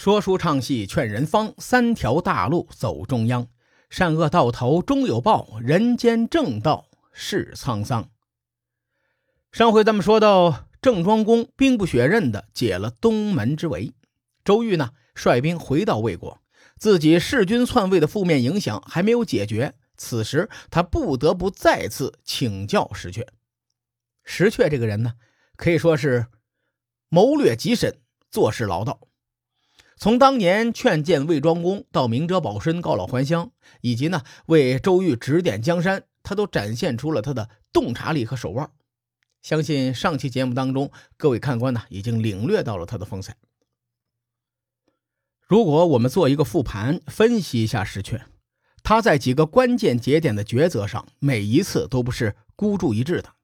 说书唱戏劝人方，三条大路走中央。善恶到头终有报，人间正道是沧桑。上回咱们说到，郑庄公兵不血刃的解了东门之围，周瑜呢率兵回到魏国，自己弑君篡位的负面影响还没有解决，此时他不得不再次请教石阙。石阙这个人呢，可以说是谋略极深，做事老道。从当年劝谏魏庄公到明哲保身、告老还乡，以及呢为周瑜指点江山，他都展现出了他的洞察力和手腕。相信上期节目当中，各位看官呢已经领略到了他的风采。如果我们做一个复盘，分析一下石阙，他在几个关键节点的抉择上，每一次都不是孤注一掷的。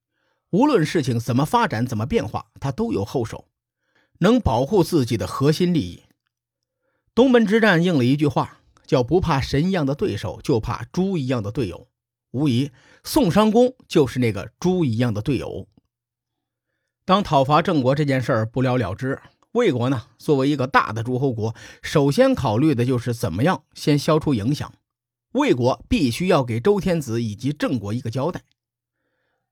无论事情怎么发展、怎么变化，他都有后手，能保护自己的核心利益。东门之战应了一句话，叫“不怕神一样的对手，就怕猪一样的队友”。无疑，宋襄公就是那个猪一样的队友。当讨伐郑国这件事儿不了了之，魏国呢，作为一个大的诸侯国，首先考虑的就是怎么样先消除影响。魏国必须要给周天子以及郑国一个交代。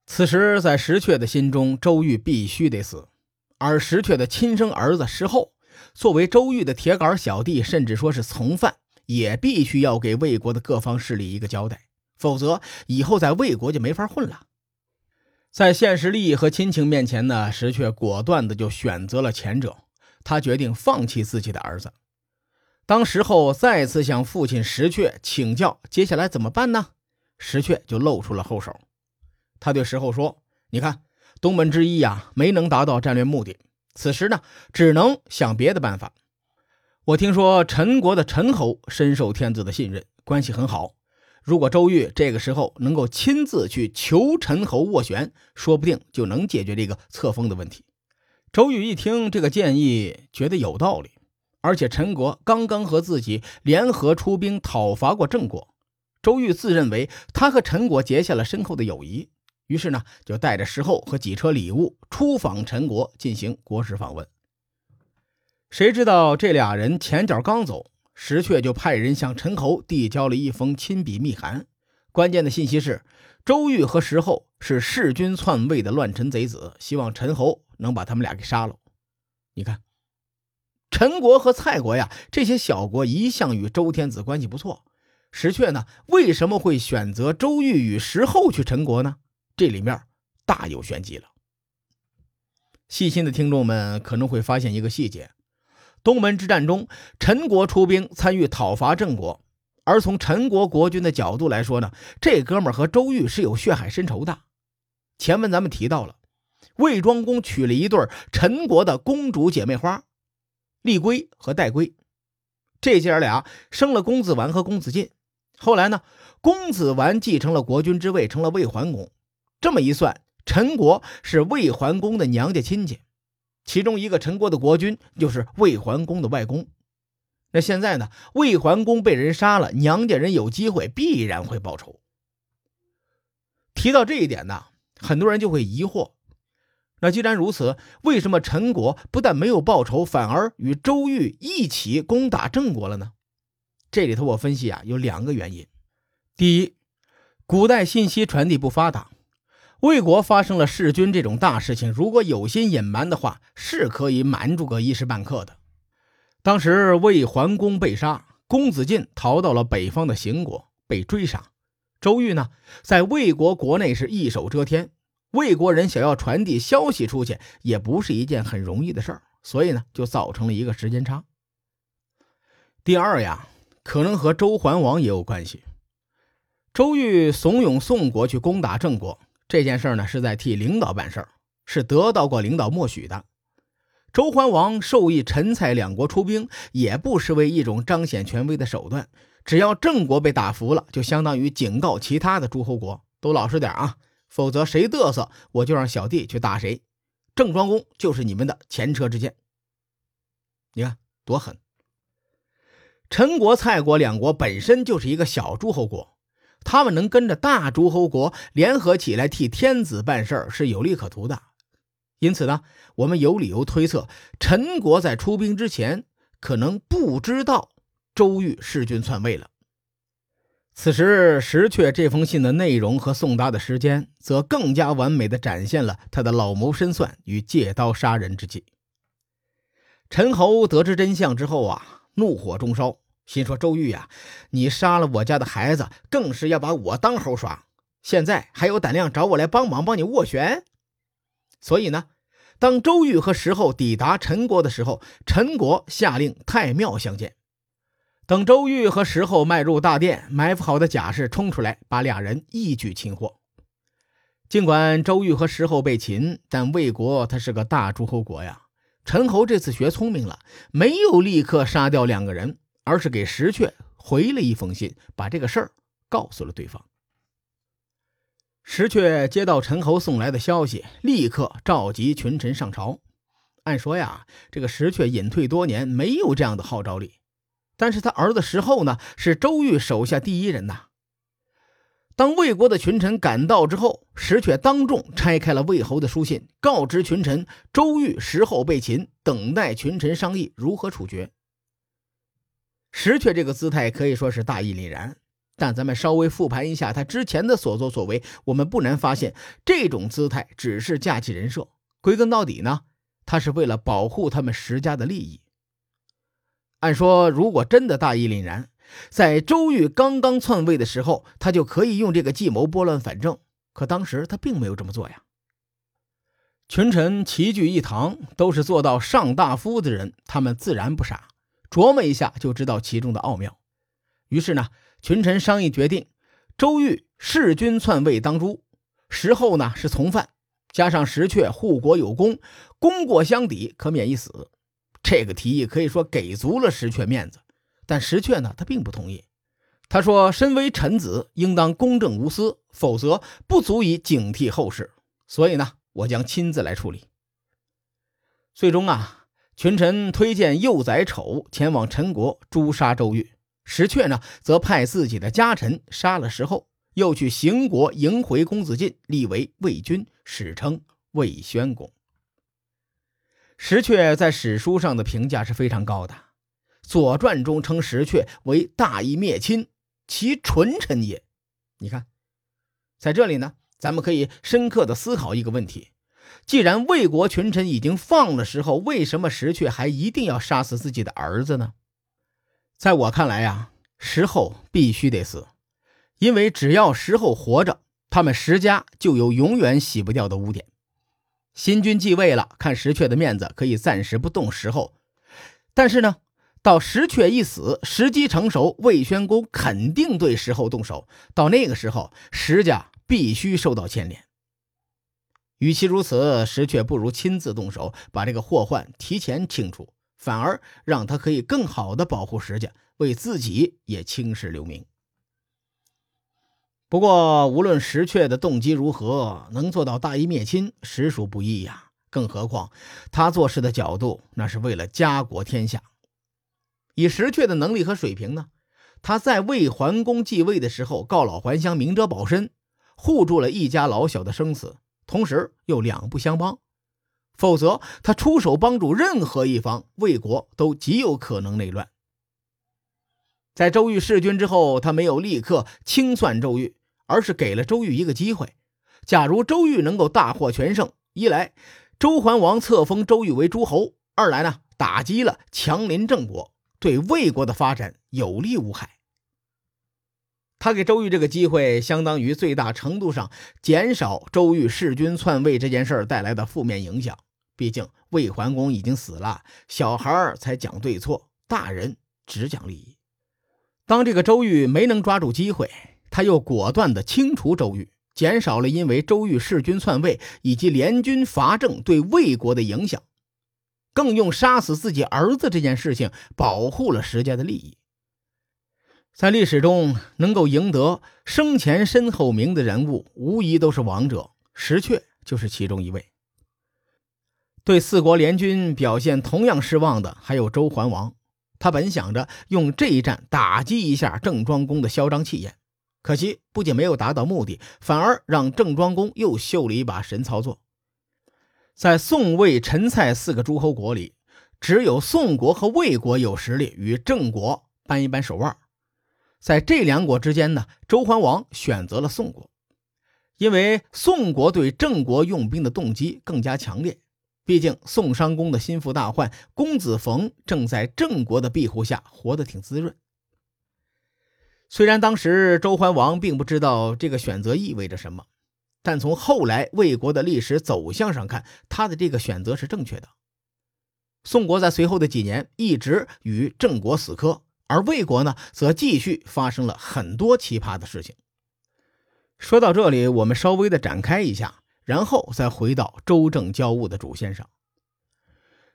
此时，在石阙的心中，周瑜必须得死，而石阙的亲生儿子石厚。作为周瑜的铁杆小弟，甚至说是从犯，也必须要给魏国的各方势力一个交代，否则以后在魏国就没法混了。在现实利益和亲情面前呢，石阙果断的就选择了前者，他决定放弃自己的儿子。当时候再次向父亲石阙请教接下来怎么办呢？石阙就露出了后手，他对石后说：“你看，东门之一呀，没能达到战略目的。”此时呢，只能想别的办法。我听说陈国的陈侯深受天子的信任，关系很好。如果周瑜这个时候能够亲自去求陈侯斡旋，说不定就能解决这个册封的问题。周瑜一听这个建议，觉得有道理。而且陈国刚刚和自己联合出兵讨伐过郑国，周瑜自认为他和陈国结下了深厚的友谊。于是呢，就带着石厚和几车礼物出访陈国，进行国事访问。谁知道这俩人前脚刚走，石阙就派人向陈侯递交了一封亲笔密函。关键的信息是，周瑜和石厚是弑君篡位的乱臣贼子，希望陈侯能把他们俩给杀了。你看，陈国和蔡国呀，这些小国一向与周天子关系不错。石阙呢，为什么会选择周瑜与石厚去陈国呢？这里面大有玄机了。细心的听众们可能会发现一个细节：东门之战中，陈国出兵参与讨伐郑国，而从陈国国君的角度来说呢，这哥们和周瑜是有血海深仇的。前文咱们提到了，魏庄公娶了一对陈国的公主姐妹花，丽归和戴归，这姐儿俩生了公子完和公子晋。后来呢，公子完继承了国君之位，成了魏桓公。这么一算，陈国是魏桓公的娘家亲戚，其中一个陈国的国君就是魏桓公的外公。那现在呢，魏桓公被人杀了，娘家人有机会必然会报仇。提到这一点呢，很多人就会疑惑：那既然如此，为什么陈国不但没有报仇，反而与周瑜一起攻打郑国了呢？这里头我分析啊，有两个原因。第一，古代信息传递不发达。魏国发生了弑君这种大事情，如果有心隐瞒的话，是可以瞒住个一时半刻的。当时魏桓公被杀，公子晋逃到了北方的邢国，被追杀。周瑜呢，在魏国国内是一手遮天，魏国人想要传递消息出去，也不是一件很容易的事儿，所以呢，就造成了一个时间差。第二呀，可能和周桓王也有关系。周瑜怂恿宋国去攻打郑国。这件事呢，是在替领导办事儿，是得到过领导默许的。周桓王授意陈、蔡两国出兵，也不失为一种彰显权威的手段。只要郑国被打服了，就相当于警告其他的诸侯国都老实点啊，否则谁嘚瑟，我就让小弟去打谁。郑庄公就是你们的前车之鉴。你看多狠！陈国、蔡国两国本身就是一个小诸侯国。他们能跟着大诸侯国联合起来替天子办事儿，是有利可图的。因此呢，我们有理由推测，陈国在出兵之前可能不知道周瑜弑君篡位了。此时，石阙这封信的内容和送达的时间，则更加完美的展现了他的老谋深算与借刀杀人之计。陈侯得知真相之后啊，怒火中烧，心说：“周瑜呀，你杀了我家的孩子，更是要把我当猴耍。现在还有胆量找我来帮忙，帮你斡旋。”所以呢，当周瑜和石后抵达陈国的时候，陈国下令太庙相见。等周瑜和石后迈入大殿，埋伏好的甲士冲出来，把俩人一举擒获。尽管周瑜和石后被擒，但魏国他是个大诸侯国呀。陈侯这次学聪明了，没有立刻杀掉两个人，而是给石阙回了一封信，把这个事儿告诉了对方。石阙接到陈侯送来的消息，立刻召集群臣上朝。按说呀，这个石阙隐退多年，没有这样的号召力。但是他儿子石厚呢，是周瑜手下第一人呐。当魏国的群臣赶到之后，石阙当众拆开了魏侯的书信，告知群臣周瑜、石厚被擒，等待群臣商议如何处决。石阙这个姿态可以说是大义凛然，但咱们稍微复盘一下他之前的所作所为，我们不难发现，这种姿态只是架起人设，归根到底呢，他是为了保护他们石家的利益。按说，如果真的大义凛然，在周瑜刚刚篡位的时候，他就可以用这个计谋拨乱反正。可当时他并没有这么做呀。群臣齐聚一堂，都是做到上大夫的人，他们自然不傻，琢磨一下就知道其中的奥妙。于是呢，群臣商议决定，周瑜弑君篡位当诛，石后呢是从犯，加上石阙护国有功，功过相抵，可免一死。这个提议可以说给足了石阙面子，但石阙呢，他并不同意。他说：“身为臣子，应当公正无私，否则不足以警惕后事。所以呢，我将亲自来处理。”最终啊，群臣推荐幼宰丑前往陈国诛杀周瑜，石阙呢，则派自己的家臣杀了石后，又去邢国迎回公子晋，立为魏君，史称魏宣公。石阙在史书上的评价是非常高的，《左传》中称石阙为大义灭亲，其纯臣也。你看，在这里呢，咱们可以深刻的思考一个问题：既然魏国群臣已经放了石后，为什么石阙还一定要杀死自己的儿子呢？在我看来呀，石后必须得死，因为只要石后活着，他们石家就有永远洗不掉的污点。新君继位了，看石阙的面子，可以暂时不动石后。但是呢，到石阙一死，时机成熟，魏宣公肯定对石后动手。到那个时候，石家必须受到牵连。与其如此，石阙不如亲自动手，把这个祸患提前清除，反而让他可以更好的保护石家，为自己也青史留名。不过，无论石阙的动机如何，能做到大义灭亲，实属不易呀。更何况，他做事的角度，那是为了家国天下。以石阙的能力和水平呢，他在魏桓公继位的时候，告老还乡，明哲保身，护住了一家老小的生死，同时又两不相帮。否则，他出手帮助任何一方，魏国都极有可能内乱。在周瑜弑君之后，他没有立刻清算周瑜。而是给了周瑜一个机会，假如周瑜能够大获全胜，一来周桓王册封周瑜为诸侯，二来呢打击了强邻郑国，对魏国的发展有利无害。他给周瑜这个机会，相当于最大程度上减少周瑜弑君篡位这件事带来的负面影响。毕竟魏桓公已经死了，小孩儿才讲对错，大人只讲利益。当这个周瑜没能抓住机会。他又果断地清除周瑜，减少了因为周瑜弑君篡位以及联军伐郑对魏国的影响，更用杀死自己儿子这件事情保护了石家的利益。在历史中，能够赢得生前身后名的人物，无疑都是王者，石阙就是其中一位。对四国联军表现同样失望的还有周桓王，他本想着用这一战打击一下郑庄公的嚣张气焰。可惜，不仅没有达到目的，反而让郑庄公又秀了一把神操作。在宋、魏、陈、蔡四个诸侯国里，只有宋国和魏国有实力与郑国扳一扳手腕。在这两国之间呢，周桓王选择了宋国，因为宋国对郑国用兵的动机更加强烈。毕竟宋襄公的心腹大患公子冯正在郑国的庇护下活得挺滋润。虽然当时周桓王并不知道这个选择意味着什么，但从后来魏国的历史走向上看，他的这个选择是正确的。宋国在随后的几年一直与郑国死磕。而魏国呢，则继续发生了很多奇葩的事情。说到这里，我们稍微的展开一下，然后再回到周郑交恶的主线上。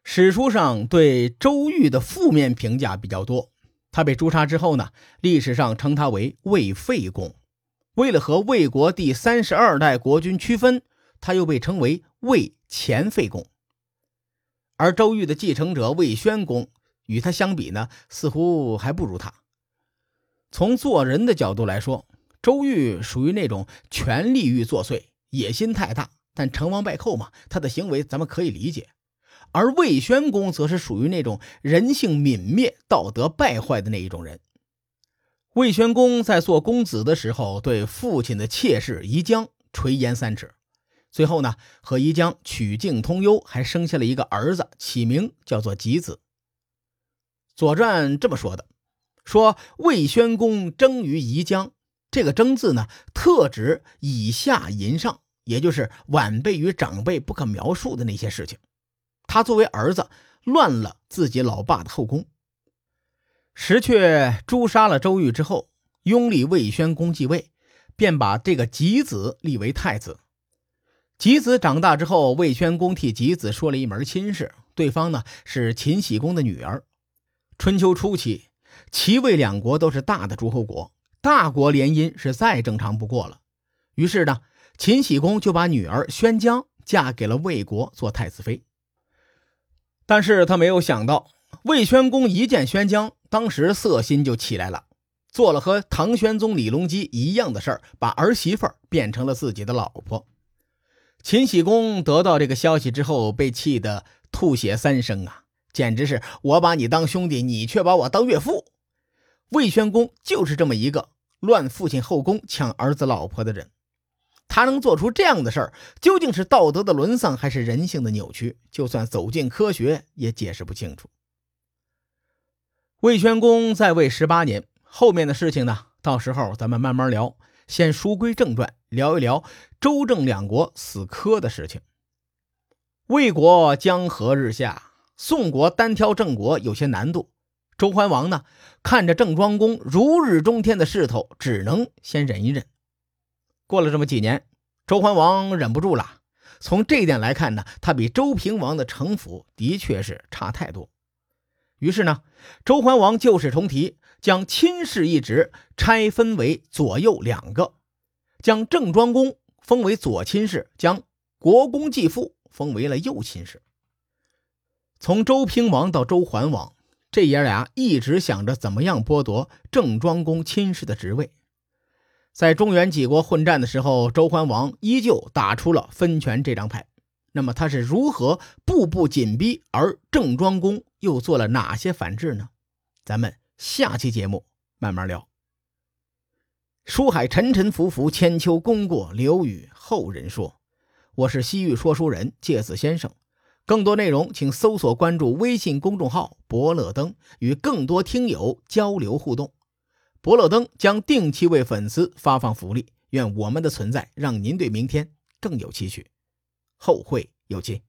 史书上对周瑜的负面评价比较多，他被诛杀之后呢，历史上称他为魏废公。为了和魏国第三十二代国君区分，他又被称为魏前废公。而周瑜的继承者魏宣公。与他相比呢，似乎还不如他。从做人的角度来说，周瑜属于那种权力欲作祟、野心太大，但成王败寇嘛，他的行为咱们可以理解。而魏宣公则是属于那种人性泯灭、道德败坏的那一种人。魏宣公在做公子的时候，对父亲的妾室宜姜垂涎三尺，最后呢，和宜姜曲径通幽，还生下了一个儿子，起名叫做吉子。《左传》这么说的：“说魏宣公征于宜江，这个‘征’字呢，特指以下淫上，也就是晚辈与长辈不可描述的那些事情。他作为儿子，乱了自己老爸的后宫。石阙诛杀了周瑜之后，拥立魏宣公继位，便把这个吉子立为太子。吉子长大之后，魏宣公替吉子说了一门亲事，对方呢是秦喜公的女儿。”春秋初期，齐魏两国都是大的诸侯国，大国联姻是再正常不过了。于是呢，秦喜公就把女儿宣姜嫁给了魏国做太子妃。但是他没有想到，魏宣公一见宣姜，当时色心就起来了，做了和唐玄宗李隆基一样的事儿，把儿媳妇变成了自己的老婆。秦喜公得到这个消息之后，被气得吐血三升啊！简直是我把你当兄弟，你却把我当岳父。魏宣公就是这么一个乱父亲后宫、抢儿子老婆的人。他能做出这样的事儿，究竟是道德的沦丧，还是人性的扭曲？就算走进科学，也解释不清楚。魏宣公在位十八年，后面的事情呢，到时候咱们慢慢聊。先书归正传，聊一聊周郑两国死磕的事情。魏国江河日下。宋国单挑郑国有些难度，周桓王呢，看着郑庄公如日中天的势头，只能先忍一忍。过了这么几年，周桓王忍不住了。从这一点来看呢，他比周平王的城府的确是差太多。于是呢，周桓王旧事重提，将亲事一职拆分为左右两个，将郑庄公封为左亲事，将国公继父封为了右亲事。从周平王到周桓王，这爷俩一直想着怎么样剥夺郑庄公亲事的职位。在中原几国混战的时候，周桓王依旧打出了分权这张牌。那么他是如何步步紧逼，而郑庄公又做了哪些反制呢？咱们下期节目慢慢聊。书海沉沉浮浮，千秋功过留与后人说。我是西域说书人介子先生。更多内容，请搜索关注微信公众号“伯乐灯”，与更多听友交流互动。伯乐灯将定期为粉丝发放福利，愿我们的存在让您对明天更有期许。后会有期。